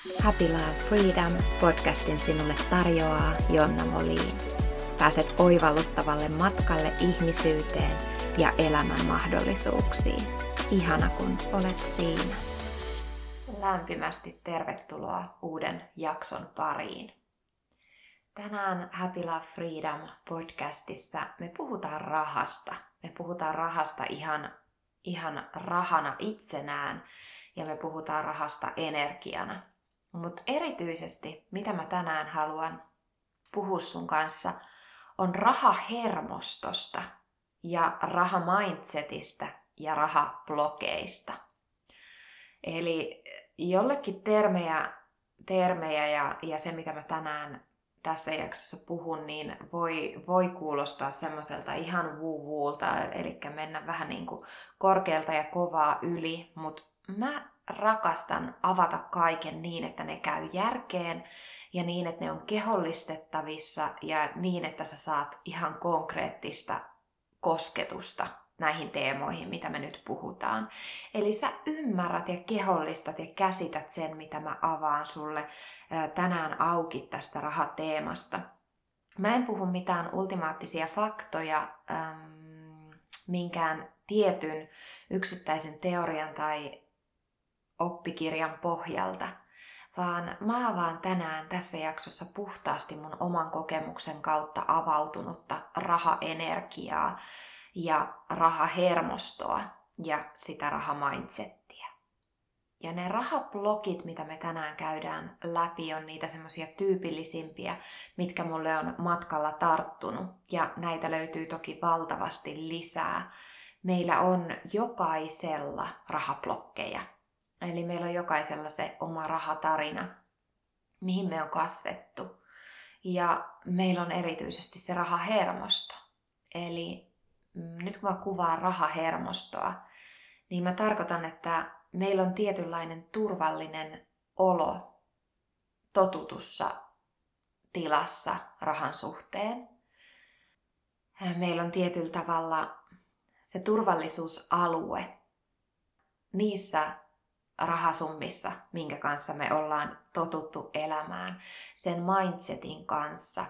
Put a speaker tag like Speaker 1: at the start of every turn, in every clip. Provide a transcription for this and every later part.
Speaker 1: Happy Love Freedom podcastin sinulle tarjoaa Jonna Moliin. Pääset oivalluttavalle matkalle ihmisyyteen ja elämän mahdollisuuksiin. Ihana kun olet siinä. Lämpimästi tervetuloa uuden jakson pariin. Tänään Happy Love Freedom podcastissa me puhutaan rahasta. Me puhutaan rahasta ihan, ihan rahana itsenään ja me puhutaan rahasta energiana. Mutta erityisesti, mitä mä tänään haluan puhua sun kanssa, on rahahermostosta ja rahamindsetistä ja rahablokeista. Eli jollekin termejä, termejä ja, ja se, mitä mä tänään tässä jaksossa puhun, niin voi, voi kuulostaa semmoiselta ihan vuuvuulta, eli mennä vähän niin kuin korkealta ja kovaa yli, mutta mä rakastan avata kaiken niin, että ne käy järkeen ja niin, että ne on kehollistettavissa ja niin, että sä saat ihan konkreettista kosketusta näihin teemoihin, mitä me nyt puhutaan. Eli sä ymmärrät ja kehollistat ja käsität sen, mitä mä avaan sulle tänään auki tästä rahateemasta. Mä en puhu mitään ultimaattisia faktoja minkään tietyn yksittäisen teorian tai oppikirjan pohjalta, vaan mä avaan tänään tässä jaksossa puhtaasti mun oman kokemuksen kautta avautunutta rahaenergiaa ja rahahermostoa ja sitä rahamindsettiä. Ja ne rahablokit, mitä me tänään käydään läpi, on niitä semmoisia tyypillisimpiä, mitkä mulle on matkalla tarttunut. Ja näitä löytyy toki valtavasti lisää. Meillä on jokaisella rahablokkeja Eli meillä on jokaisella se oma rahatarina, mihin me on kasvettu. Ja meillä on erityisesti se rahahermosto. Eli nyt kun mä kuvaan rahahermostoa, niin mä tarkoitan, että meillä on tietynlainen turvallinen olo totutussa tilassa rahan suhteen. Meillä on tietyllä tavalla se turvallisuusalue niissä rahasummissa, minkä kanssa me ollaan totuttu elämään, sen mindsetin kanssa,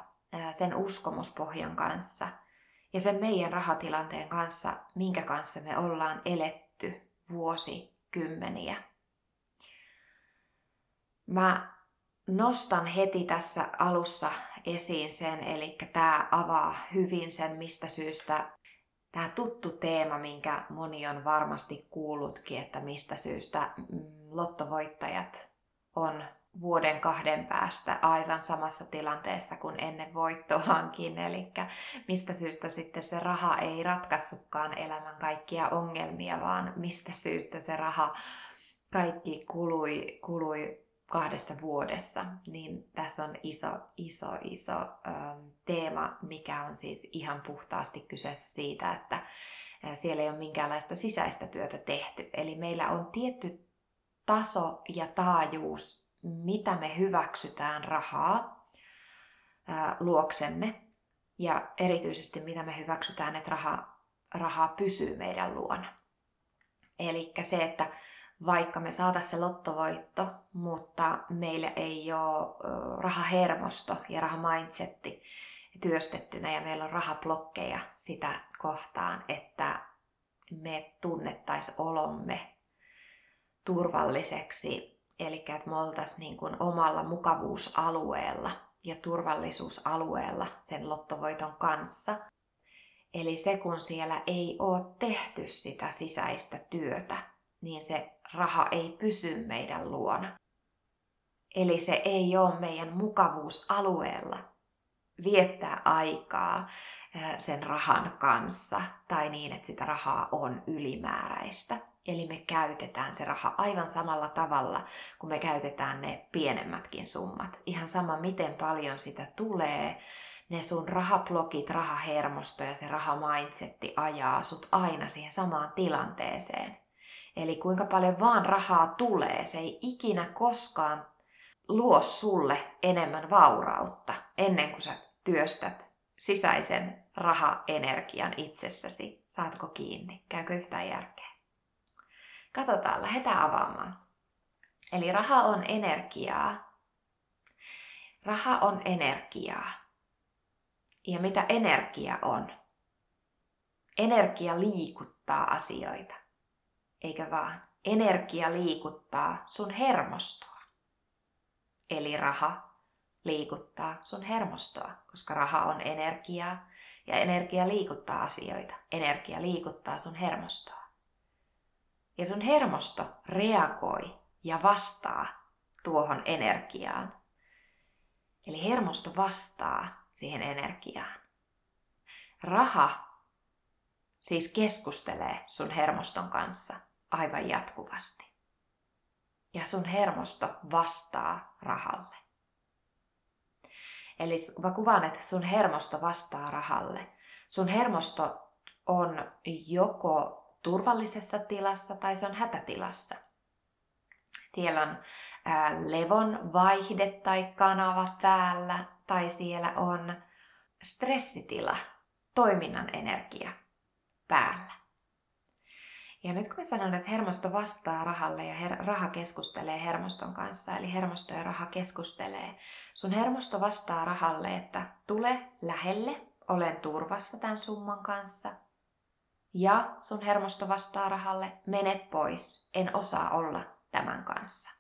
Speaker 1: sen uskomuspohjan kanssa ja sen meidän rahatilanteen kanssa, minkä kanssa me ollaan eletty vuosikymmeniä. Mä nostan heti tässä alussa esiin sen, eli tämä avaa hyvin sen, mistä syystä tämä tuttu teema, minkä moni on varmasti kuullutkin, että mistä syystä mm, lottovoittajat on vuoden kahden päästä aivan samassa tilanteessa kuin ennen voittoaankin. Eli mistä syystä sitten se raha ei ratkaissutkaan elämän kaikkia ongelmia, vaan mistä syystä se raha kaikki kului, kului kahdessa vuodessa, niin tässä on iso, iso, iso teema, mikä on siis ihan puhtaasti kyseessä siitä, että siellä ei ole minkäänlaista sisäistä työtä tehty. Eli meillä on tietty taso ja taajuus, mitä me hyväksytään rahaa luoksemme, ja erityisesti mitä me hyväksytään, että raha, rahaa pysyy meidän luona. Eli se, että vaikka me saataisiin se lottovoitto, mutta meillä ei ole rahahermosto ja rahamindsetti työstettynä ja meillä on rahablokkeja sitä kohtaan, että me tunnettaisiin olomme turvalliseksi, eli että me oltaisiin niin kuin omalla mukavuusalueella ja turvallisuusalueella sen lottovoiton kanssa. Eli se, kun siellä ei ole tehty sitä sisäistä työtä, niin se raha ei pysy meidän luona. Eli se ei ole meidän mukavuusalueella viettää aikaa sen rahan kanssa tai niin, että sitä rahaa on ylimääräistä. Eli me käytetään se raha aivan samalla tavalla, kun me käytetään ne pienemmätkin summat. Ihan sama, miten paljon sitä tulee, ne sun rahablokit, rahahermosto ja se rahamindsetti ajaa sut aina siihen samaan tilanteeseen. Eli kuinka paljon vaan rahaa tulee, se ei ikinä koskaan luo sulle enemmän vaurautta ennen kuin sä työstät sisäisen rahaenergian itsessäsi. Saatko kiinni? Käykö yhtään järkeä? Katsotaan, lähdetään avaamaan. Eli raha on energiaa. Raha on energiaa. Ja mitä energia on? Energia liikuttaa asioita. Eikä vaan. Energia liikuttaa sun hermostoa. Eli raha liikuttaa sun hermostoa, koska raha on energiaa ja energia liikuttaa asioita. Energia liikuttaa sun hermostoa. Ja sun hermosto reagoi ja vastaa tuohon energiaan. Eli hermosto vastaa siihen energiaan. Raha siis keskustelee sun hermoston kanssa aivan jatkuvasti. Ja sun hermosto vastaa rahalle. Eli mä kuvaan, että sun hermosto vastaa rahalle. Sun hermosto on joko turvallisessa tilassa tai se on hätätilassa. Siellä on ää, levon vaihde tai kanava päällä tai siellä on stressitila, toiminnan energia päällä. Ja nyt kun mä sanon, että hermosto vastaa rahalle ja her- raha keskustelee hermoston kanssa, eli hermosto ja raha keskustelee, sun hermosto vastaa rahalle, että tule lähelle, olen turvassa tämän summan kanssa. Ja sun hermosto vastaa rahalle, menet pois, en osaa olla tämän kanssa.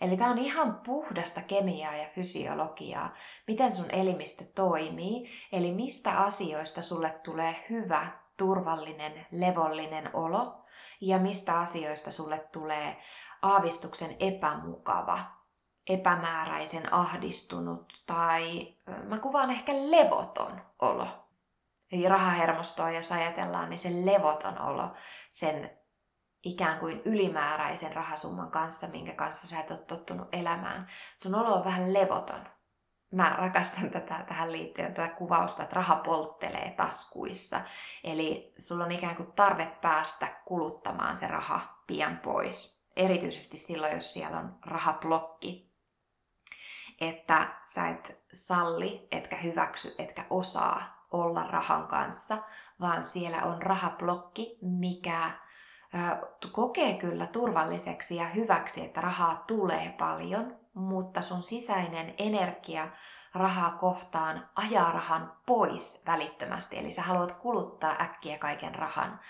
Speaker 1: Eli tämä on ihan puhdasta kemiaa ja fysiologiaa, miten sun elimistö toimii, eli mistä asioista sulle tulee hyvä turvallinen, levollinen olo ja mistä asioista sulle tulee aavistuksen epämukava, epämääräisen ahdistunut tai mä kuvaan ehkä levoton olo. Eli rahahermostoa, jos ajatellaan, niin se levoton olo sen ikään kuin ylimääräisen rahasumman kanssa, minkä kanssa sä et ole tottunut elämään. Sun olo on vähän levoton mä rakastan tätä tähän liittyen tätä kuvausta, että raha polttelee taskuissa. Eli sulla on ikään kuin tarve päästä kuluttamaan se raha pian pois. Erityisesti silloin, jos siellä on rahablokki. Että sä et salli, etkä hyväksy, etkä osaa olla rahan kanssa, vaan siellä on rahablokki, mikä kokee kyllä turvalliseksi ja hyväksi, että rahaa tulee paljon, mutta sun sisäinen energia rahaa kohtaan ajaa rahan pois välittömästi. Eli sä haluat kuluttaa äkkiä kaiken rahan.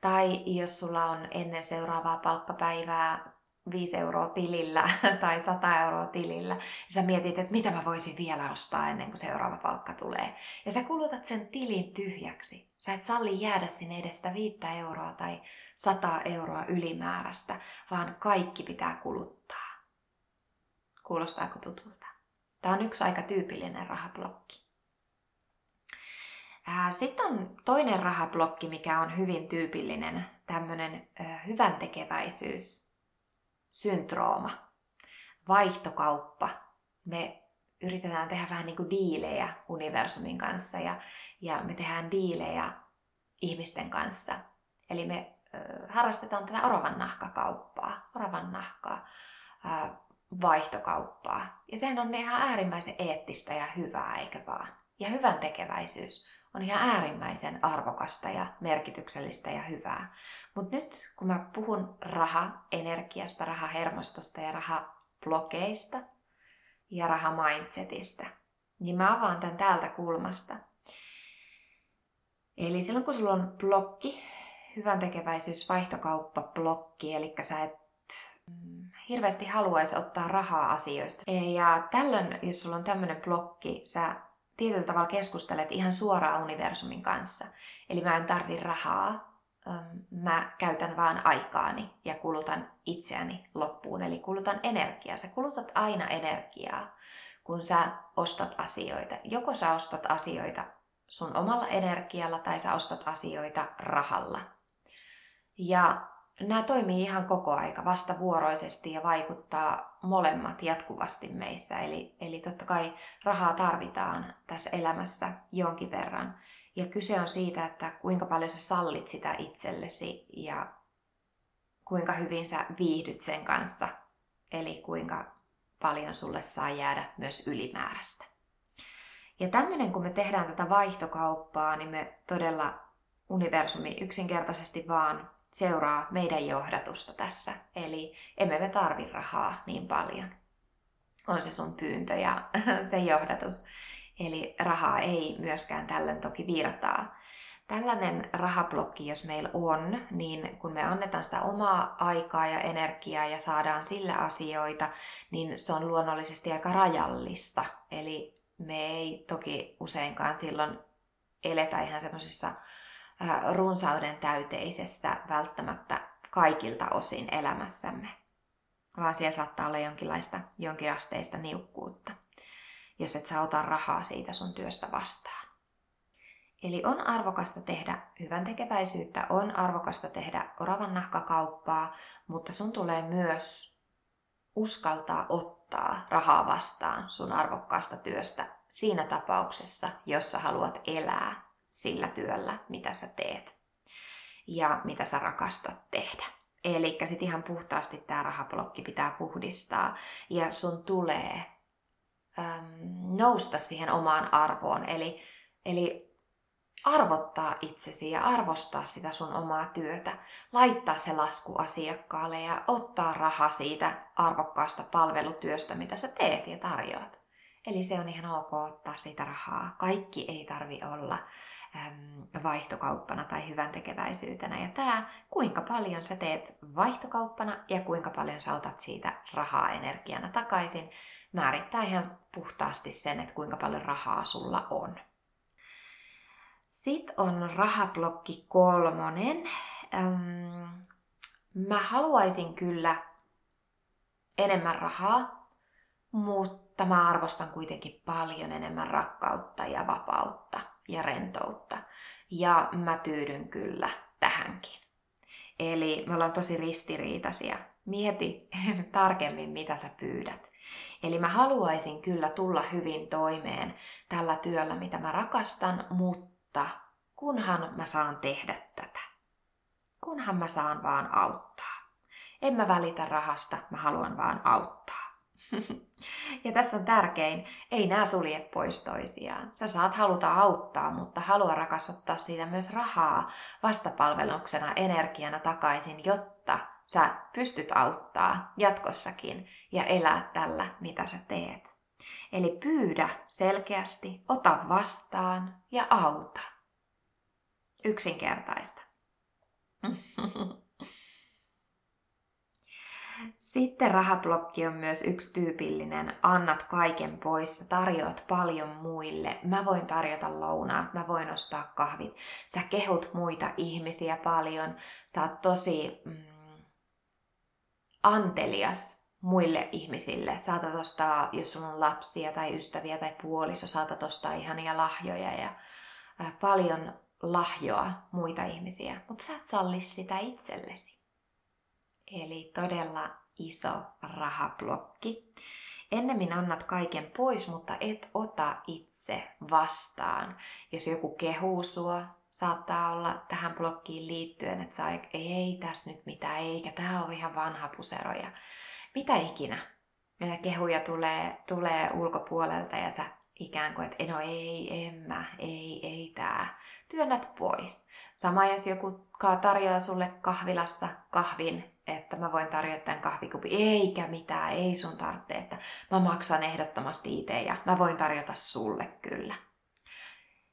Speaker 1: Tai jos sulla on ennen seuraavaa palkkapäivää 5 euroa tilillä tai 100 euroa tilillä, ja sä mietit, että mitä mä voisin vielä ostaa ennen kuin seuraava palkka tulee. Ja sä kulutat sen tilin tyhjäksi. Sä et salli jäädä sinne edestä 5 euroa tai 100 euroa ylimääräistä, vaan kaikki pitää kuluttaa. Kuulostaako tutulta? Tämä on yksi aika tyypillinen rahablokki. Sitten on toinen rahablokki, mikä on hyvin tyypillinen, tämmöinen hyvän tekeväisyys, syndrooma, vaihtokauppa. Me yritetään tehdä vähän niin kuin diilejä universumin kanssa ja, ja me tehdään diilejä ihmisten kanssa. Eli me harrastetaan tätä oravan nahkakauppaa, oravan nahkaa, vaihtokauppaa. Ja sehän on ihan äärimmäisen eettistä ja hyvää, eikä vaan. Ja hyvän tekeväisyys on ihan äärimmäisen arvokasta ja merkityksellistä ja hyvää. Mutta nyt kun mä puhun raha-energiasta, rahahermostosta ja rahablokeista ja rahamindsetistä, niin mä avaan tämän täältä kulmasta. Eli silloin kun sulla on blokki, hyvän tekeväisyys, vaihtokauppa, blokki, eli sä et hirveästi haluaisi ottaa rahaa asioista. Ja tällöin, jos sulla on tämmöinen blokki, sä tietyllä tavalla keskustelet ihan suoraan universumin kanssa. Eli mä en tarvi rahaa, mä käytän vaan aikaani ja kulutan itseäni loppuun. Eli kulutan energiaa. Sä kulutat aina energiaa, kun sä ostat asioita. Joko sä ostat asioita sun omalla energialla tai sä ostat asioita rahalla. Ja nämä toimii ihan koko aika vastavuoroisesti ja vaikuttaa molemmat jatkuvasti meissä. Eli, eli totta kai rahaa tarvitaan tässä elämässä jonkin verran. Ja kyse on siitä, että kuinka paljon sä sallit sitä itsellesi ja kuinka hyvin sä viihdyt sen kanssa. Eli kuinka paljon sulle saa jäädä myös ylimääräistä. Ja tämmöinen, kun me tehdään tätä vaihtokauppaa, niin me todella universumi yksinkertaisesti vaan seuraa meidän johdatusta tässä. Eli emme me tarvi rahaa niin paljon. On se sun pyyntö ja se johdatus. Eli rahaa ei myöskään tällöin toki virtaa. Tällainen rahablokki, jos meillä on, niin kun me annetaan sitä omaa aikaa ja energiaa ja saadaan sillä asioita, niin se on luonnollisesti aika rajallista. Eli me ei toki useinkaan silloin eletä ihan semmoisessa runsauden täyteisessä välttämättä kaikilta osin elämässämme, vaan siellä saattaa olla jonkinlaista, jonkinasteista niukkuutta, jos et saa ota rahaa siitä sun työstä vastaan. Eli on arvokasta tehdä hyvän tekeväisyyttä, on arvokasta tehdä oravan nahkakauppaa, mutta sun tulee myös uskaltaa ottaa rahaa vastaan sun arvokkaasta työstä siinä tapauksessa, jossa haluat elää sillä työllä, mitä sä teet ja mitä sä rakastat tehdä. Eli sitten ihan puhtaasti tämä rahablokki pitää puhdistaa ja sun tulee äm, nousta siihen omaan arvoon. Eli, eli arvottaa itsesi ja arvostaa sitä sun omaa työtä, laittaa se lasku asiakkaalle ja ottaa raha siitä arvokkaasta palvelutyöstä, mitä sä teet ja tarjoat. Eli se on ihan ok ottaa siitä rahaa. Kaikki ei tarvi olla vaihtokauppana tai hyvän tekeväisyytenä. Ja tämä, kuinka paljon sä teet vaihtokauppana ja kuinka paljon sä otat siitä rahaa energiana takaisin, määrittää ihan puhtaasti sen, että kuinka paljon rahaa sulla on. Sitten on rahablokki kolmonen. mä haluaisin kyllä enemmän rahaa, mutta mä arvostan kuitenkin paljon enemmän rakkautta ja vapautta ja rentoutta. Ja mä tyydyn kyllä tähänkin. Eli me ollaan tosi ristiriitaisia. Mieti tarkemmin, mitä sä pyydät. Eli mä haluaisin kyllä tulla hyvin toimeen tällä työllä, mitä mä rakastan, mutta kunhan mä saan tehdä tätä. Kunhan mä saan vaan auttaa. En mä välitä rahasta, mä haluan vaan auttaa. Ja tässä on tärkein, ei nämä sulje pois toisiaan. Sä saat haluta auttaa, mutta halua rakasuttaa siitä myös rahaa vastapalveluksena, energiana takaisin, jotta sä pystyt auttaa jatkossakin ja elää tällä, mitä sä teet. Eli pyydä selkeästi, ota vastaan ja auta. Yksinkertaista. Sitten rahablokki on myös yksi tyypillinen. Annat kaiken pois, tarjoat paljon muille. Mä voin tarjota lounaat, mä voin ostaa kahvit. Sä kehut muita ihmisiä paljon. Sä oot tosi mm, antelias muille ihmisille. Saatat ostaa, jos sulla on lapsia tai ystäviä tai puoliso, saatat ostaa ihania lahjoja ja paljon lahjoa muita ihmisiä. Mutta sä et salli sitä itsellesi. Eli todella iso rahablokki. Ennemmin annat kaiken pois, mutta et ota itse vastaan. Jos joku kehuu sua, saattaa olla tähän blokkiin liittyen, että sä ei tässä nyt mitään, eikä tämä ole ihan vanha pusero ja mitä ikinä. Kehuja tulee, tulee ulkopuolelta ja sä ikään kuin, että no ei, en mä, ei, ei tää. Työnnät pois. Sama jos joku tarjoaa sulle kahvilassa kahvin että mä voin tarjota tämän kahvikupin, eikä mitään, ei sun tarvitse, että mä maksan ehdottomasti itse ja mä voin tarjota sulle kyllä.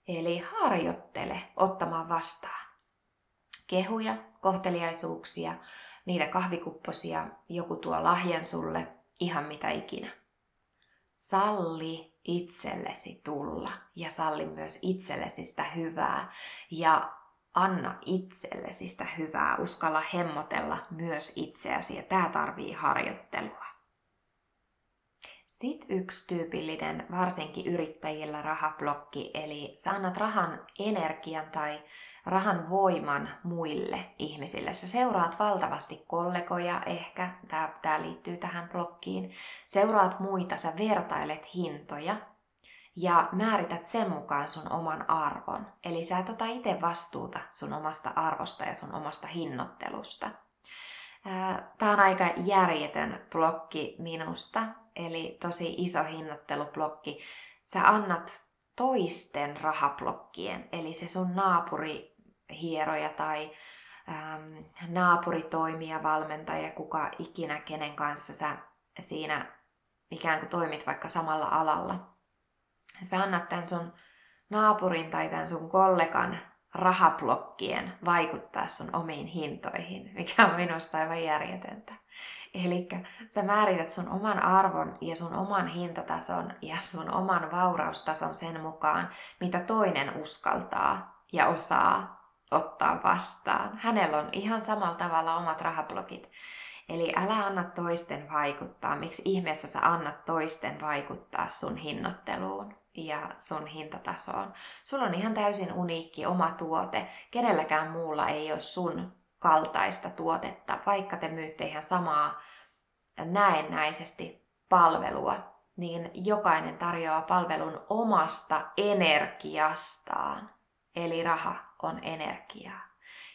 Speaker 1: Eli harjoittele ottamaan vastaan. Kehuja, kohteliaisuuksia, niitä kahvikupposia, joku tuo lahjan sulle, ihan mitä ikinä. Salli itsellesi tulla ja salli myös itsellesi sitä hyvää ja anna itsellesi sitä hyvää, uskalla hemmotella myös itseäsi ja tämä tarvii harjoittelua. Sitten yksi tyypillinen, varsinkin yrittäjillä rahablokki, eli sä annat rahan energian tai rahan voiman muille ihmisille. Sä seuraat valtavasti kollegoja ehkä, tämä liittyy tähän blokkiin. Seuraat muita, sä vertailet hintoja, ja määrität sen mukaan sun oman arvon. Eli sä et ota itse vastuuta sun omasta arvosta ja sun omasta hinnoittelusta. Tämä on aika järjetön blokki minusta, eli tosi iso hinnoittelublokki. Sä annat toisten rahablokkien, eli se sun naapuri hieroja tai ähm, naapuritoimija, valmentaja, kuka ikinä, kenen kanssa sä siinä ikään kuin toimit vaikka samalla alalla. Sä annat tämän sun naapurin tai tämän sun kollegan rahaplokkien vaikuttaa sun omiin hintoihin, mikä on minusta aivan järjetöntä. Eli sä määrität sun oman arvon ja sun oman hintatason ja sun oman vauraustason sen mukaan, mitä toinen uskaltaa ja osaa ottaa vastaan. Hänellä on ihan samalla tavalla omat rahablokit. Eli älä anna toisten vaikuttaa. Miksi ihmeessä sä annat toisten vaikuttaa sun hinnoitteluun ja sun hintatasoon? Sulla on ihan täysin uniikki oma tuote. Kenelläkään muulla ei ole sun kaltaista tuotetta, vaikka te myytte ihan samaa näennäisesti palvelua, niin jokainen tarjoaa palvelun omasta energiastaan. Eli raha on energiaa.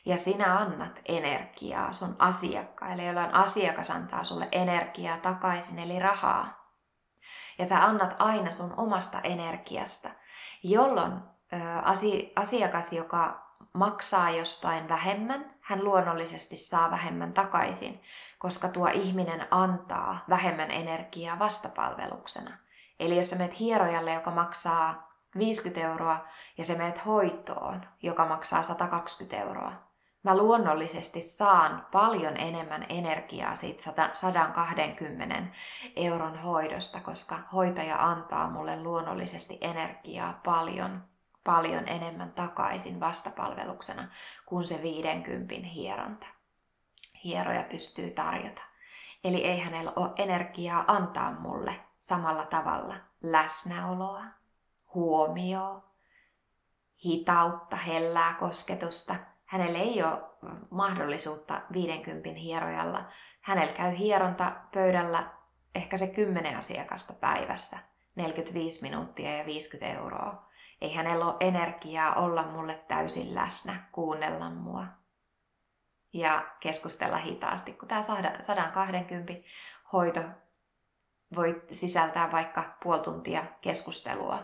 Speaker 1: Ja sinä annat energiaa sun asiakkaille, jolloin asiakas antaa sulle energiaa takaisin, eli rahaa. Ja sä annat aina sun omasta energiasta, jolloin asiakas, joka maksaa jostain vähemmän, hän luonnollisesti saa vähemmän takaisin, koska tuo ihminen antaa vähemmän energiaa vastapalveluksena. Eli jos sä menet hierojalle, joka maksaa 50 euroa, ja se menet hoitoon, joka maksaa 120 euroa, mä luonnollisesti saan paljon enemmän energiaa siitä 120 euron hoidosta, koska hoitaja antaa mulle luonnollisesti energiaa paljon, paljon enemmän takaisin vastapalveluksena kuin se 50 hieronta. Hieroja pystyy tarjota. Eli ei hänellä ole energiaa antaa mulle samalla tavalla läsnäoloa, huomioon, hitautta, hellää kosketusta. Hänellä ei ole mahdollisuutta 50 hierojalla. Hänellä käy hieronta pöydällä ehkä se 10 asiakasta päivässä, 45 minuuttia ja 50 euroa. Ei hänellä ole energiaa olla mulle täysin läsnä, kuunnella mua ja keskustella hitaasti, kun tämä 120 hoito voi sisältää vaikka puoli tuntia keskustelua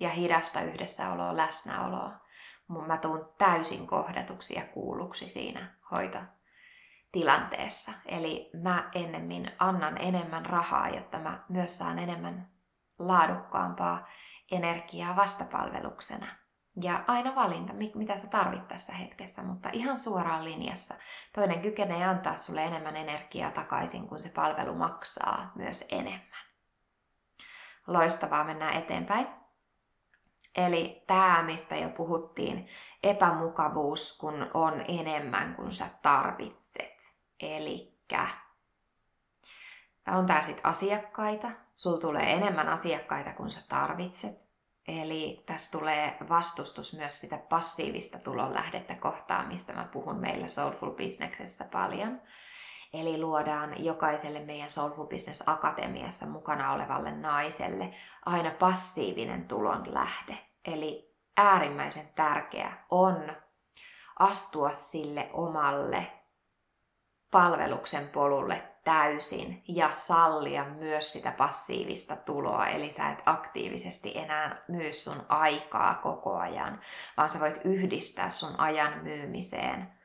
Speaker 1: ja hidasta yhdessäoloa, läsnäoloa. Mä tuun täysin kohdatuksi ja kuulluksi siinä hoitotilanteessa. Eli mä ennemmin annan enemmän rahaa, jotta mä myös saan enemmän laadukkaampaa energiaa vastapalveluksena. Ja aina valinta, mitä sä tarvit tässä hetkessä, mutta ihan suoraan linjassa. Toinen kykenee antaa sulle enemmän energiaa takaisin, kun se palvelu maksaa myös enemmän. Loistavaa, mennään eteenpäin. Eli tämä, mistä jo puhuttiin, epämukavuus, kun on enemmän kuin sä tarvitset. Eli on tää sitten asiakkaita. Sul tulee enemmän asiakkaita kuin sä tarvitset. Eli tässä tulee vastustus myös sitä passiivista tulonlähdettä kohtaan, mistä mä puhun meillä Soulful Businessessä paljon. Eli luodaan jokaiselle meidän Soulful Business Akatemiassa mukana olevalle naiselle aina passiivinen tulonlähde. Eli äärimmäisen tärkeä on astua sille omalle palveluksen polulle täysin ja sallia myös sitä passiivista tuloa. Eli sä et aktiivisesti enää myy sun aikaa koko ajan, vaan sä voit yhdistää sun ajan myymiseen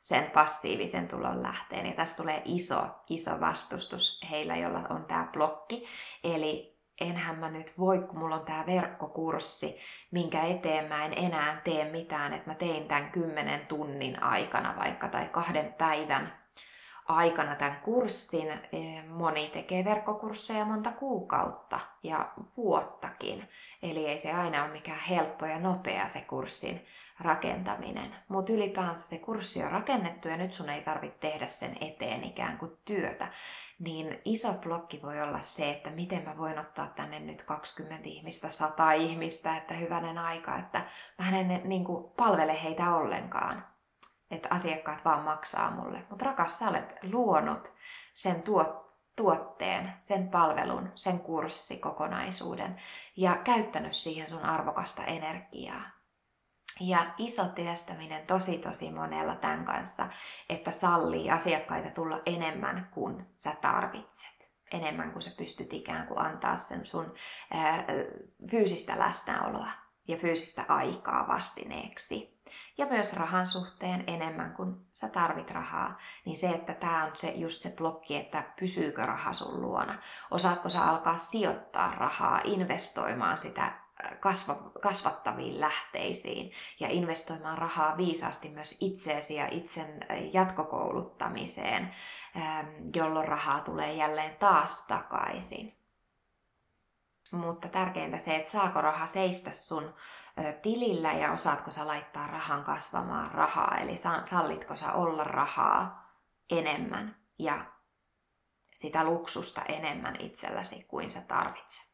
Speaker 1: sen passiivisen tulon lähteen. Ja tässä tulee iso, iso vastustus heillä, jolla on tämä blokki. Eli enhän mä nyt voi, kun mulla on tämä verkkokurssi, minkä eteen mä en enää tee mitään, että mä tein tämän kymmenen tunnin aikana vaikka tai kahden päivän aikana tämän kurssin. E, moni tekee verkkokursseja monta kuukautta ja vuottakin. Eli ei se aina ole mikään helppo ja nopea se kurssin rakentaminen. Mutta ylipäänsä se kurssi on rakennettu ja nyt sun ei tarvitse tehdä sen eteen ikään kuin työtä. Niin iso blokki voi olla se, että miten mä voin ottaa tänne nyt 20 ihmistä, 100 ihmistä, että hyvänen aika, että mä en niin kuin, palvele heitä ollenkaan että asiakkaat vaan maksaa mulle. Mutta rakas, sä olet luonut sen tuot, tuotteen, sen palvelun, sen kurssikokonaisuuden ja käyttänyt siihen sun arvokasta energiaa. Ja iso työstäminen tosi tosi monella tämän kanssa, että sallii asiakkaita tulla enemmän kuin sä tarvitset. Enemmän kuin sä pystyt ikään kuin antaa sen sun ää, fyysistä läsnäoloa ja fyysistä aikaa vastineeksi. ja myös rahan suhteen enemmän kuin sä tarvit rahaa, niin se, että tämä on se, just se blokki, että pysyykö raha sun luona. Osaatko sä alkaa sijoittaa rahaa, investoimaan sitä kasva, kasvattaviin lähteisiin ja investoimaan rahaa viisaasti myös itseesi ja itsen jatkokouluttamiseen, jolloin rahaa tulee jälleen taas takaisin. Mutta tärkeintä se, että saako raha seistä sun tilillä ja osaatko sä laittaa rahan kasvamaan rahaa, eli sallitko sä olla rahaa enemmän ja sitä luksusta enemmän itselläsi kuin sä tarvitset.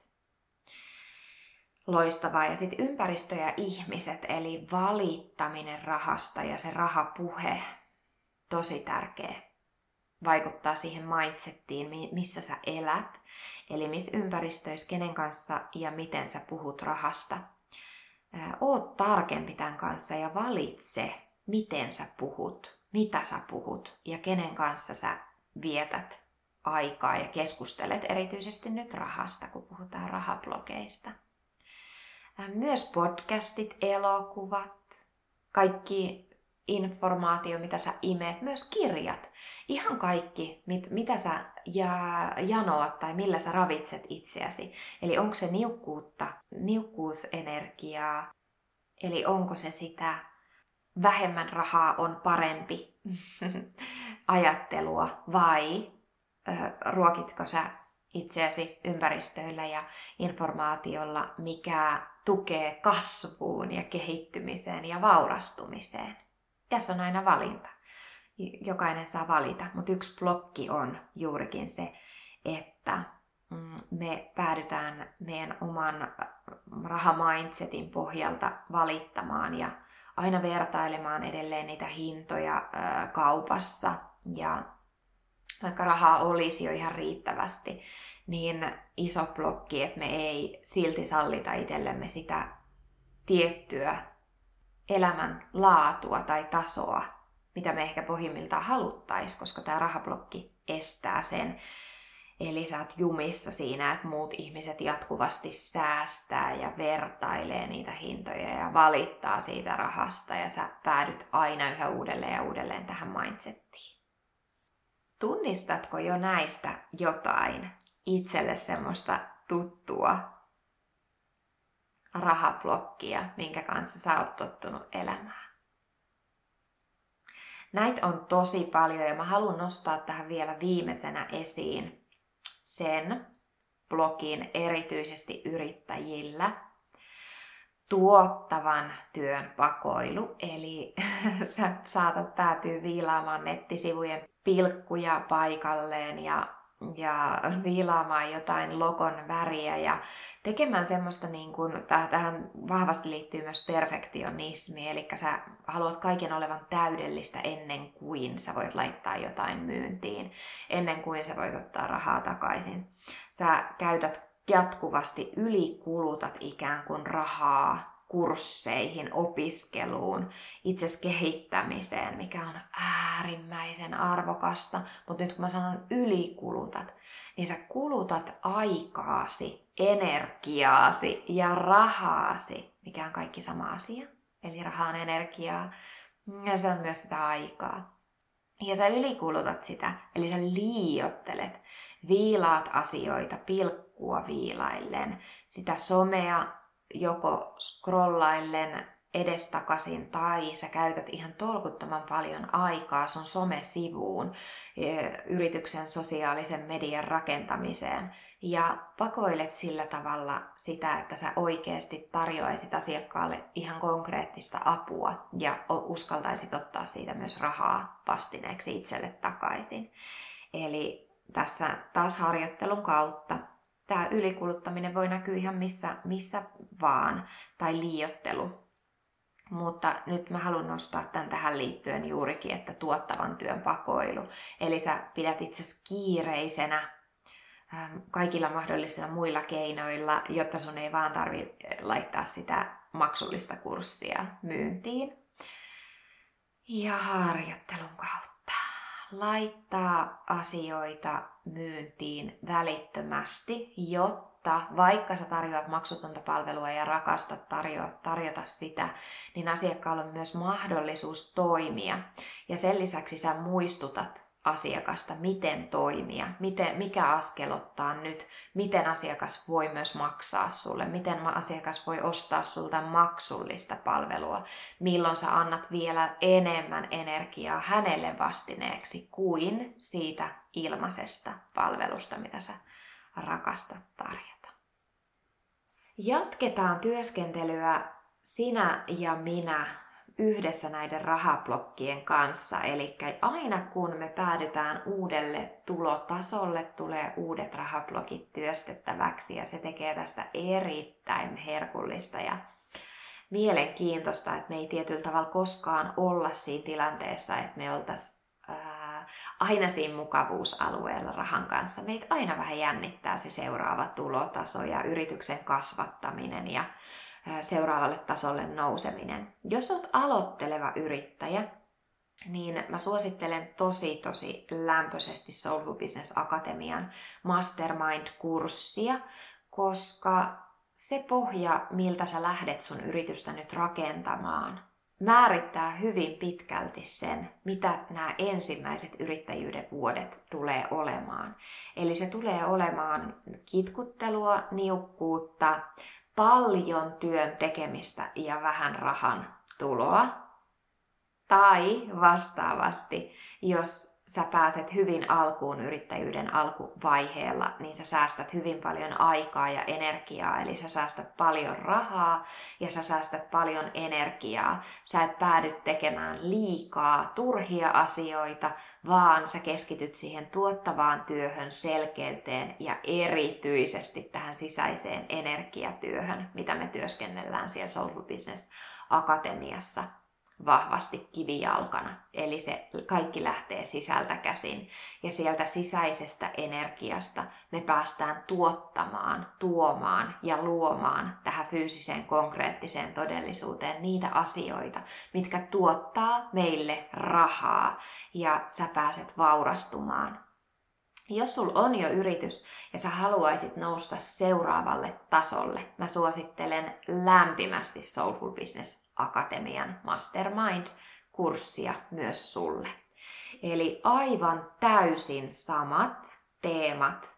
Speaker 1: Loistavaa. Ja sitten ympäristö ja ihmiset, eli valittaminen rahasta ja se rahapuhe, tosi tärkeä. Vaikuttaa siihen mindsettiin, missä sä elät, eli missä ympäristöissä, kenen kanssa ja miten sä puhut rahasta – oot tarkempi tämän kanssa ja valitse, miten sä puhut, mitä sä puhut ja kenen kanssa sä vietät aikaa ja keskustelet erityisesti nyt rahasta, kun puhutaan rahablogeista. Myös podcastit, elokuvat, kaikki informaatio, mitä sä imeet, myös kirjat. Ihan kaikki, mit, mitä sä ja, janoat tai millä sä ravitset itseäsi. Eli onko se niukkuutta, niukkuusenergiaa, eli onko se sitä vähemmän rahaa on parempi ajattelua vai ö, ruokitko sä itseäsi ympäristöillä ja informaatiolla, mikä tukee kasvuun ja kehittymiseen ja vaurastumiseen. Tässä on aina valinta. Jokainen saa valita, mutta yksi blokki on juurikin se, että mm, me päädytään meidän oman rahamindsetin pohjalta valittamaan ja aina vertailemaan edelleen niitä hintoja kaupassa. Ja vaikka rahaa olisi jo ihan riittävästi, niin iso blokki, että me ei silti sallita itsellemme sitä tiettyä elämän laatua tai tasoa, mitä me ehkä pohjimmiltaan haluttaisiin, koska tämä rahablokki estää sen. Eli sä oot jumissa siinä, että muut ihmiset jatkuvasti säästää ja vertailee niitä hintoja ja valittaa siitä rahasta ja sä päädyt aina yhä uudelleen ja uudelleen tähän mindsettiin. Tunnistatko jo näistä jotain itselle semmoista tuttua rahablokkia, minkä kanssa sä oot tottunut elämään. Näitä on tosi paljon ja mä haluan nostaa tähän vielä viimeisenä esiin sen blogin erityisesti yrittäjillä tuottavan työn pakoilu. Eli sä saatat päätyä viilaamaan nettisivujen pilkkuja paikalleen ja ja viilaamaan jotain logon väriä ja tekemään semmoista, niin kuin, tähän vahvasti liittyy myös perfektionismi, eli sä haluat kaiken olevan täydellistä ennen kuin sä voit laittaa jotain myyntiin, ennen kuin sä voit ottaa rahaa takaisin. Sä käytät jatkuvasti ylikulutat ikään kuin rahaa kursseihin, opiskeluun, itses kehittämiseen, mikä on äärimmäisen arvokasta. Mutta nyt kun mä sanon ylikulutat, niin sä kulutat aikaasi, energiaasi ja rahaasi, mikä on kaikki sama asia. Eli raha on energiaa ja se on myös sitä aikaa. Ja sä ylikulutat sitä, eli sä liiottelet, viilaat asioita pilkkua viilaillen, sitä somea joko scrollaillen edestakaisin tai sä käytät ihan tolkuttoman paljon aikaa sun somesivuun, e, yrityksen sosiaalisen median rakentamiseen ja pakoilet sillä tavalla sitä, että sä oikeasti tarjoaisit asiakkaalle ihan konkreettista apua ja uskaltaisit ottaa siitä myös rahaa vastineeksi itselle takaisin. Eli tässä taas harjoittelun kautta tämä ylikuluttaminen voi näkyä ihan missä, missä vaan, tai liiottelu. Mutta nyt mä haluan nostaa tämän tähän liittyen juurikin, että tuottavan työn pakoilu. Eli sä pidät itse kiireisenä ähm, kaikilla mahdollisilla muilla keinoilla, jotta sun ei vaan tarvi laittaa sitä maksullista kurssia myyntiin. Ja harjoittelun kautta laittaa asioita myyntiin välittömästi, jotta vaikka sä tarjoat maksutonta palvelua ja rakastat tarjoa, tarjota sitä, niin asiakkaalla on myös mahdollisuus toimia. Ja sen lisäksi sä muistutat asiakasta, miten toimia, miten, mikä askel ottaa nyt, miten asiakas voi myös maksaa sulle, miten asiakas voi ostaa sulta maksullista palvelua, milloin sä annat vielä enemmän energiaa hänelle vastineeksi kuin siitä ilmaisesta palvelusta, mitä sä rakastat tarjota. Jatketaan työskentelyä sinä ja minä yhdessä näiden rahablokkien kanssa. Eli aina kun me päädytään uudelle tulotasolle, tulee uudet rahablokit työstettäväksi ja se tekee tästä erittäin herkullista ja mielenkiintoista, että me ei tietyllä tavalla koskaan olla siinä tilanteessa, että me oltaisiin aina siinä mukavuusalueella rahan kanssa. Meitä aina vähän jännittää se seuraava tulotaso ja yrityksen kasvattaminen ja seuraavalle tasolle nouseminen. Jos olet aloitteleva yrittäjä, niin mä suosittelen tosi tosi lämpöisesti Soulful Business Akatemian Mastermind-kurssia, koska se pohja, miltä sä lähdet sun yritystä nyt rakentamaan, määrittää hyvin pitkälti sen, mitä nämä ensimmäiset yrittäjyyden vuodet tulee olemaan. Eli se tulee olemaan kitkuttelua, niukkuutta, paljon työn tekemistä ja vähän rahan tuloa. Tai vastaavasti, jos sä pääset hyvin alkuun yrittäjyyden alkuvaiheella, niin sä säästät hyvin paljon aikaa ja energiaa, eli sä säästät paljon rahaa ja sä säästät paljon energiaa. Sä et päädy tekemään liikaa turhia asioita, vaan sä keskityt siihen tuottavaan työhön, selkeyteen ja erityisesti tähän sisäiseen energiatyöhön, mitä me työskennellään siellä Soulful Business Akatemiassa vahvasti kivijalkana. Eli se kaikki lähtee sisältä käsin. Ja sieltä sisäisestä energiasta me päästään tuottamaan, tuomaan ja luomaan tähän fyysiseen konkreettiseen todellisuuteen niitä asioita, mitkä tuottaa meille rahaa ja sä pääset vaurastumaan. Jos sul on jo yritys ja sä haluaisit nousta seuraavalle tasolle, mä suosittelen lämpimästi Soulful Business Akatemian Mastermind-kurssia myös sulle. Eli aivan täysin samat teemat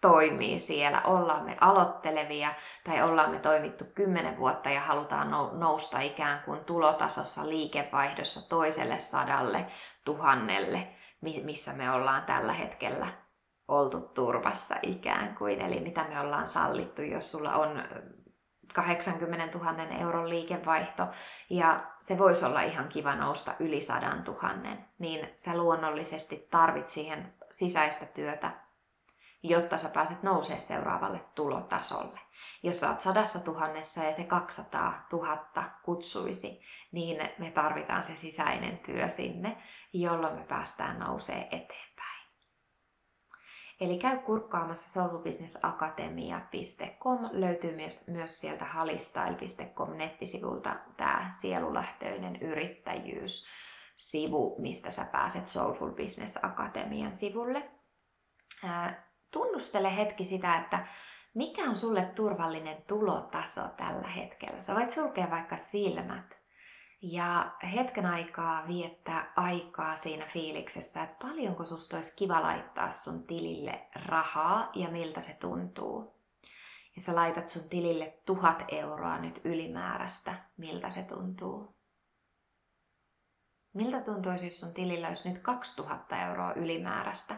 Speaker 1: toimii siellä. Ollaan me aloittelevia tai ollaan me toimittu kymmenen vuotta ja halutaan nousta ikään kuin tulotasossa liikevaihdossa toiselle sadalle tuhannelle, missä me ollaan tällä hetkellä oltu turvassa ikään kuin. Eli mitä me ollaan sallittu, jos sulla on 80 000 euron liikevaihto ja se voisi olla ihan kiva nousta yli 100 000, niin sä luonnollisesti tarvit siihen sisäistä työtä, jotta sä pääset nousemaan seuraavalle tulotasolle. Jos sä oot sadassa tuhannessa ja se 200 000 kutsuisi, niin me tarvitaan se sisäinen työ sinne, jolloin me päästään nousee eteen. Eli käy kurkkaamassa solvubusinessakatemia.com. Löytyy myös, myös sieltä halistyle.com nettisivulta tämä sielulähtöinen yrittäjyys sivu, mistä sä pääset Soulful Business Akatemian sivulle. tunnustele hetki sitä, että mikä on sulle turvallinen tulotaso tällä hetkellä. Sä voit sulkea vaikka silmät ja hetken aikaa viettää aikaa siinä fiiliksessä, että paljonko susta olisi kiva laittaa sun tilille rahaa ja miltä se tuntuu. Ja sä laitat sun tilille tuhat euroa nyt ylimääräistä, miltä se tuntuu. Miltä tuntuisi, jos sun tilillä olisi nyt 2000 euroa ylimääräistä?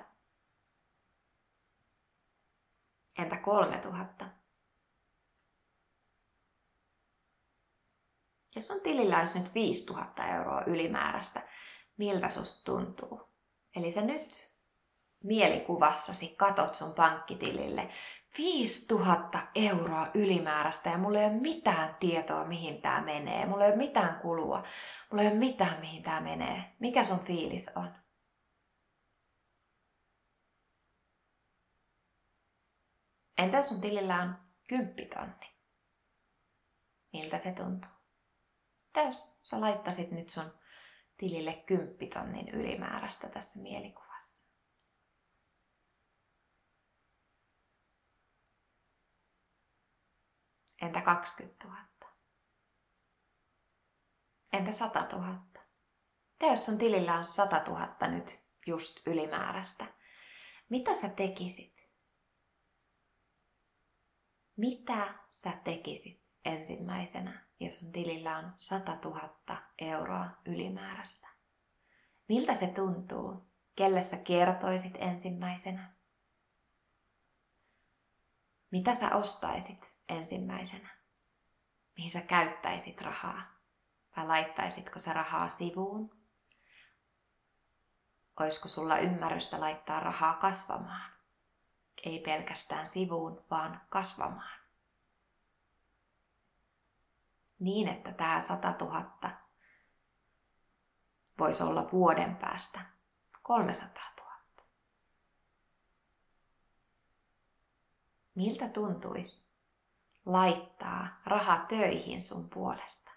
Speaker 1: Entä 3000? Jos on tilillä olisi nyt 5000 euroa ylimääräistä, miltä susta tuntuu? Eli sä nyt mielikuvassasi katot sun pankkitilille 5000 euroa ylimääräistä ja mulla ei ole mitään tietoa, mihin tämä menee. Mulla ei ole mitään kulua. Mulla ei ole mitään, mihin tämä menee. Mikä sun fiilis on? Entä sun tilillä on kymppitonni? Miltä se tuntuu? Mitä jos sä laittasit nyt sun tilille kymppitonnin ylimääräistä tässä mielikuvassa? Entä 20 000? Entä 100 000? Ja jos sun tilillä on 100 000 nyt just ylimääräistä, mitä sä tekisit? Mitä sä tekisit ensimmäisenä, jos sun tilillä on 100 000 euroa ylimääräistä? Miltä se tuntuu? Kelle sä kertoisit ensimmäisenä? Mitä sä ostaisit ensimmäisenä? Mihin sä käyttäisit rahaa? Vai laittaisitko sä rahaa sivuun? Olisiko sulla ymmärrystä laittaa rahaa kasvamaan? Ei pelkästään sivuun, vaan kasvamaan. Niin, että tämä 100 000 voisi olla vuoden päästä 300 000. Miltä tuntuisi laittaa raha töihin sun puolesta?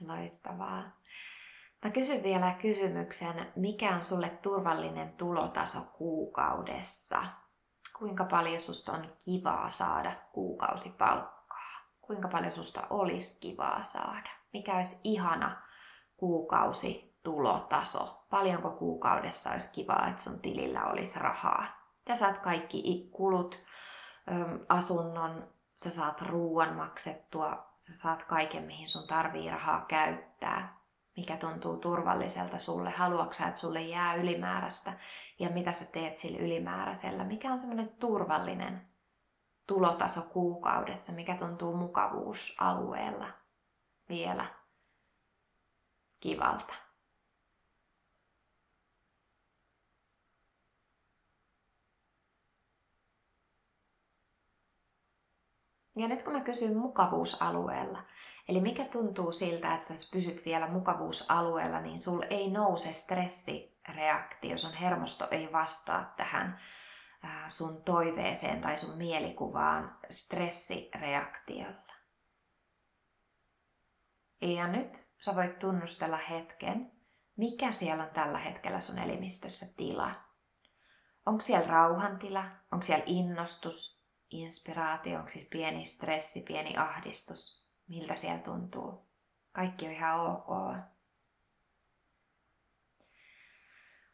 Speaker 1: Loistavaa. Mä kysyn vielä kysymyksen, mikä on sulle turvallinen tulotaso kuukaudessa? Kuinka paljon susta on kivaa saada kuukausipalkkaa? Kuinka paljon susta olisi kivaa saada? Mikä olisi ihana kuukausi tulotaso? Paljonko kuukaudessa olisi kivaa, että sun tilillä olisi rahaa? Ja saat kaikki kulut, asunnon, sä saat ruoan maksettua, sä saat kaiken, mihin sun tarvii rahaa käyttää, mikä tuntuu turvalliselta sulle, haluatko että sulle jää ylimääräistä? Ja mitä sä teet sillä ylimääräisellä, mikä on semmoinen turvallinen tulotaso kuukaudessa, mikä tuntuu mukavuusalueella vielä kivalta. Ja nyt kun mä kysyn mukavuusalueella, eli mikä tuntuu siltä, että sä pysyt vielä mukavuusalueella, niin sul ei nouse stressireaktio, sun hermosto ei vastaa tähän sun toiveeseen tai sun mielikuvaan stressireaktiolla. Ja nyt sä voit tunnustella hetken, mikä siellä on tällä hetkellä sun elimistössä tila. Onko siellä rauhantila, onko siellä innostus, inspiraatio, onko siis pieni stressi, pieni ahdistus, miltä siellä tuntuu. Kaikki on ihan ok.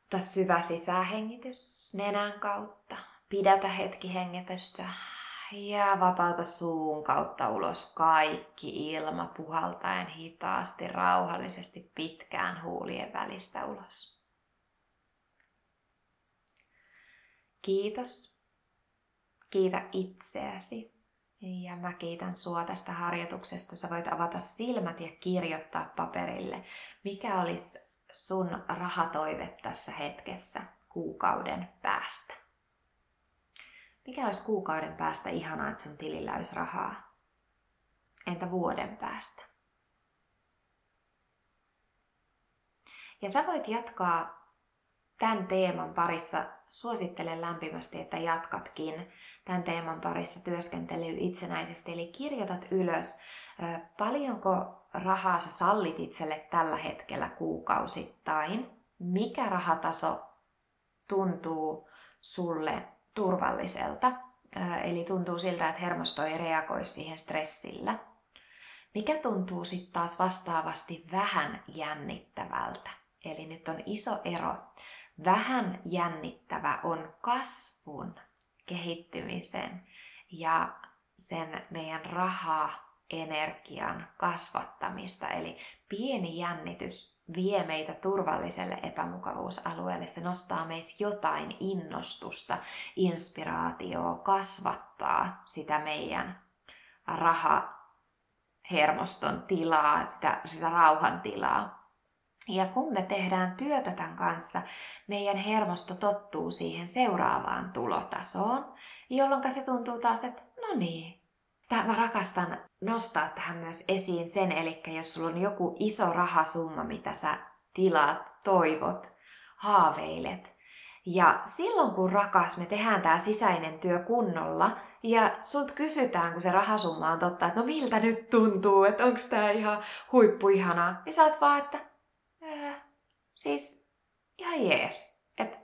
Speaker 1: Ota syvä sisähengitys nenän kautta. Pidätä hetki hengitystä ja vapauta suun kautta ulos kaikki ilma puhaltaen hitaasti, rauhallisesti pitkään huulien välistä ulos. Kiitos Kiitä itseäsi. Ja mä kiitän sua tästä harjoituksesta. Sä voit avata silmät ja kirjoittaa paperille, mikä olisi sun rahatoive tässä hetkessä kuukauden päästä. Mikä olisi kuukauden päästä ihanaa, että sun tilillä olisi rahaa? Entä vuoden päästä? Ja sä voit jatkaa tämän teeman parissa suosittelen lämpimästi, että jatkatkin tämän teeman parissa työskentelyä itsenäisesti. Eli kirjoitat ylös, paljonko rahaa sä sallit itselle tällä hetkellä kuukausittain, mikä rahataso tuntuu sulle turvalliselta, eli tuntuu siltä, että hermosto ei reagoi siihen stressillä. Mikä tuntuu sitten taas vastaavasti vähän jännittävältä. Eli nyt on iso ero vähän jännittävä on kasvun, kehittymisen ja sen meidän rahaa energian kasvattamista. Eli pieni jännitys vie meitä turvalliselle epämukavuusalueelle. Se nostaa meissä jotain innostusta, inspiraatioa, kasvattaa sitä meidän rahahermoston tilaa, sitä, sitä rauhan tilaa. Ja kun me tehdään työtä tämän kanssa, meidän hermosto tottuu siihen seuraavaan tulotasoon, jolloin se tuntuu taas, että no niin, mä rakastan nostaa tähän myös esiin sen, eli jos sulla on joku iso rahasumma, mitä sä tilaat, toivot, haaveilet, ja silloin kun rakas me tehdään tämä sisäinen työ kunnolla, Ja sut kysytään, kun se rahasumma on totta, että no miltä nyt tuntuu, että onko tää ihan huippuihanaa. Niin sä oot vaan, että siis ihan jees. Että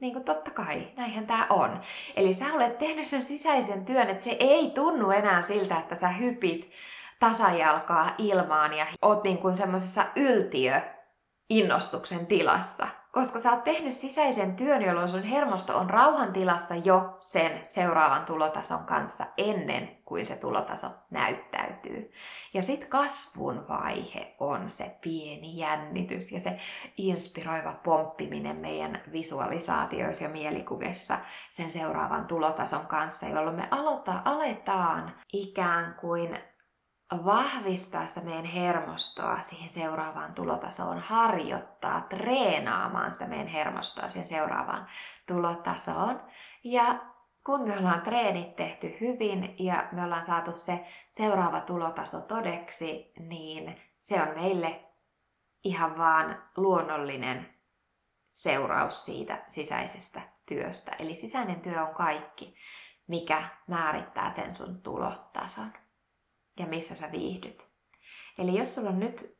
Speaker 1: niin kuin totta kai, näinhän tämä on. Eli sä olet tehnyt sen sisäisen työn, että se ei tunnu enää siltä, että sä hypit tasajalkaa ilmaan ja oot niin kuin semmoisessa yltiö innostuksen tilassa. Koska sä oot tehnyt sisäisen työn, jolloin sun hermosto on rauhan tilassa jo sen seuraavan tulotason kanssa ennen kuin se tulotaso näyttäytyy. Ja sitten kasvun vaihe on se pieni jännitys ja se inspiroiva pomppiminen meidän visualisaatioissa ja mielikuvissa sen seuraavan tulotason kanssa, jolloin me aloittaa, aletaan ikään kuin vahvistaa sitä meidän hermostoa siihen seuraavaan tulotasoon, harjoittaa, treenaamaan sitä meidän hermostoa siihen seuraavaan tulotasoon. Ja kun me ollaan treenit tehty hyvin ja me ollaan saatu se seuraava tulotaso todeksi, niin se on meille ihan vaan luonnollinen seuraus siitä sisäisestä työstä. Eli sisäinen työ on kaikki, mikä määrittää sen sun tulotason ja missä sä viihdyt. Eli jos sulla on nyt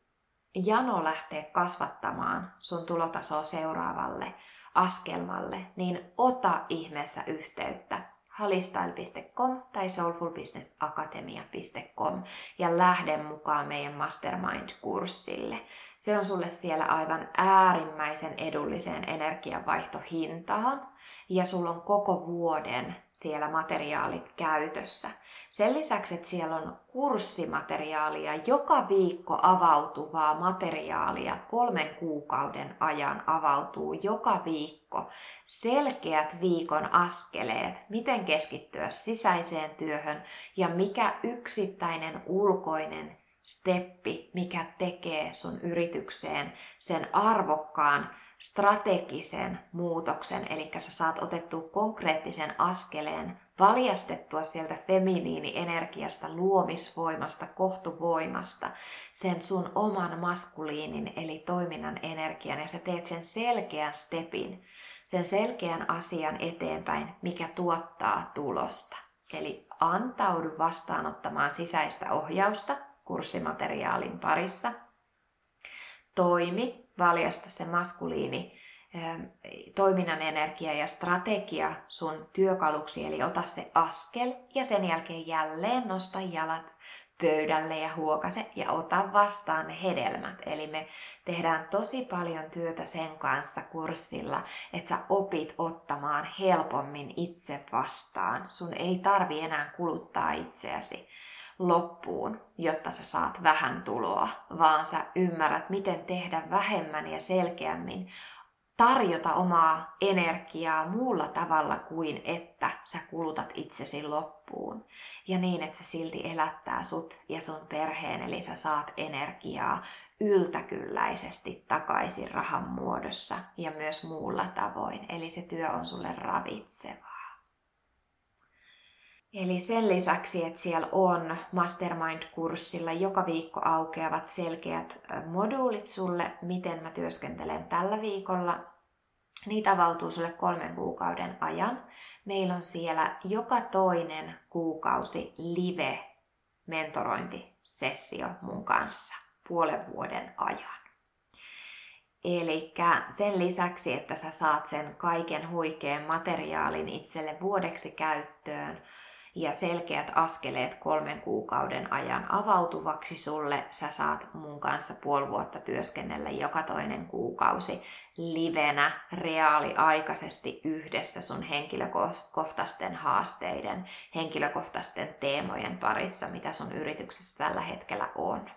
Speaker 1: jano lähtee kasvattamaan sun tulotasoa seuraavalle askelmalle, niin ota ihmeessä yhteyttä halistyle.com tai soulfulbusinessacademia.com ja lähde mukaan meidän Mastermind-kurssille. Se on sulle siellä aivan äärimmäisen edulliseen energiavaihtohintaan ja sulla on koko vuoden siellä materiaalit käytössä. Sen lisäksi, että siellä on kurssimateriaalia, joka viikko avautuvaa materiaalia kolmen kuukauden ajan avautuu joka viikko. Selkeät viikon askeleet, miten keskittyä sisäiseen työhön ja mikä yksittäinen ulkoinen steppi, mikä tekee sun yritykseen sen arvokkaan strategisen muutoksen, eli sä saat otettua konkreettisen askeleen, valjastettua sieltä feminiini-energiasta, luomisvoimasta, kohtuvoimasta, sen sun oman maskuliinin eli toiminnan energian, ja sä teet sen selkeän stepin, sen selkeän asian eteenpäin, mikä tuottaa tulosta. Eli antaudu vastaanottamaan sisäistä ohjausta kurssimateriaalin parissa. Toimi valjasta se maskuliini ähm, toiminnan energia ja strategia sun työkaluksi, eli ota se askel ja sen jälkeen jälleen nosta jalat pöydälle ja huokase ja ota vastaan ne hedelmät. Eli me tehdään tosi paljon työtä sen kanssa kurssilla, että sä opit ottamaan helpommin itse vastaan. Sun ei tarvi enää kuluttaa itseäsi loppuun, jotta sä saat vähän tuloa, vaan sä ymmärrät, miten tehdä vähemmän ja selkeämmin, tarjota omaa energiaa muulla tavalla kuin että sä kulutat itsesi loppuun. Ja niin, että se silti elättää sut ja sun perheen, eli sä saat energiaa yltäkylläisesti takaisin rahan muodossa ja myös muulla tavoin. Eli se työ on sulle ravitseva. Eli sen lisäksi, että siellä on Mastermind-kurssilla joka viikko aukeavat selkeät moduulit sulle, miten mä työskentelen tällä viikolla, niitä avautuu sulle kolmen kuukauden ajan. Meillä on siellä joka toinen kuukausi live mentorointisessio mun kanssa puolen vuoden ajan. Eli sen lisäksi, että sä saat sen kaiken huikean materiaalin itselle vuodeksi käyttöön, ja selkeät askeleet kolmen kuukauden ajan avautuvaksi sulle. Sä saat mun kanssa puoli vuotta työskennellä joka toinen kuukausi livenä reaaliaikaisesti yhdessä sun henkilökohtaisten haasteiden, henkilökohtaisten teemojen parissa, mitä sun yrityksessä tällä hetkellä on.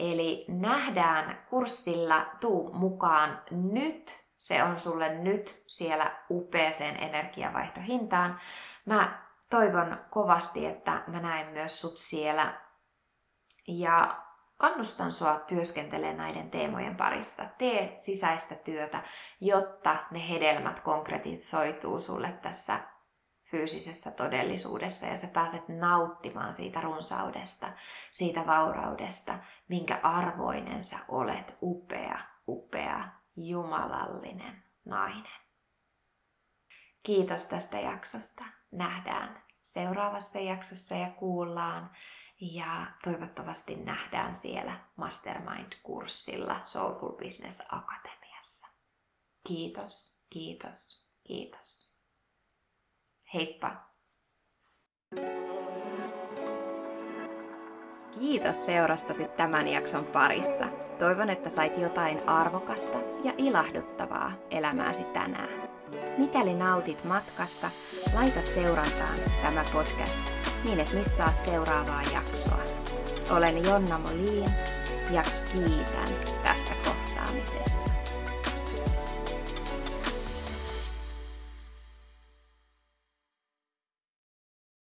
Speaker 1: Eli nähdään kurssilla, tuu mukaan nyt. Se on sulle nyt siellä upeeseen energiavaihtohintaan. Mä toivon kovasti, että mä näen myös sut siellä. Ja kannustan sua työskentelemään näiden teemojen parissa. Tee sisäistä työtä, jotta ne hedelmät konkretisoituu sulle tässä fyysisessä todellisuudessa ja sä pääset nauttimaan siitä runsaudesta, siitä vauraudesta, minkä arvoinen sä olet, upea, upea, jumalallinen nainen. Kiitos tästä jaksosta nähdään seuraavassa jaksossa ja kuullaan. Ja toivottavasti nähdään siellä Mastermind-kurssilla Soulful Business Akatemiassa. Kiitos, kiitos, kiitos. Heippa! Kiitos seurastasi tämän jakson parissa. Toivon, että sait jotain arvokasta ja ilahduttavaa elämääsi tänään. Mikäli nautit matkasta, laita seurantaan tämä podcast niin et missaa seuraavaa jaksoa. Olen Jonna Molin ja kiitän tästä kohtaamisesta.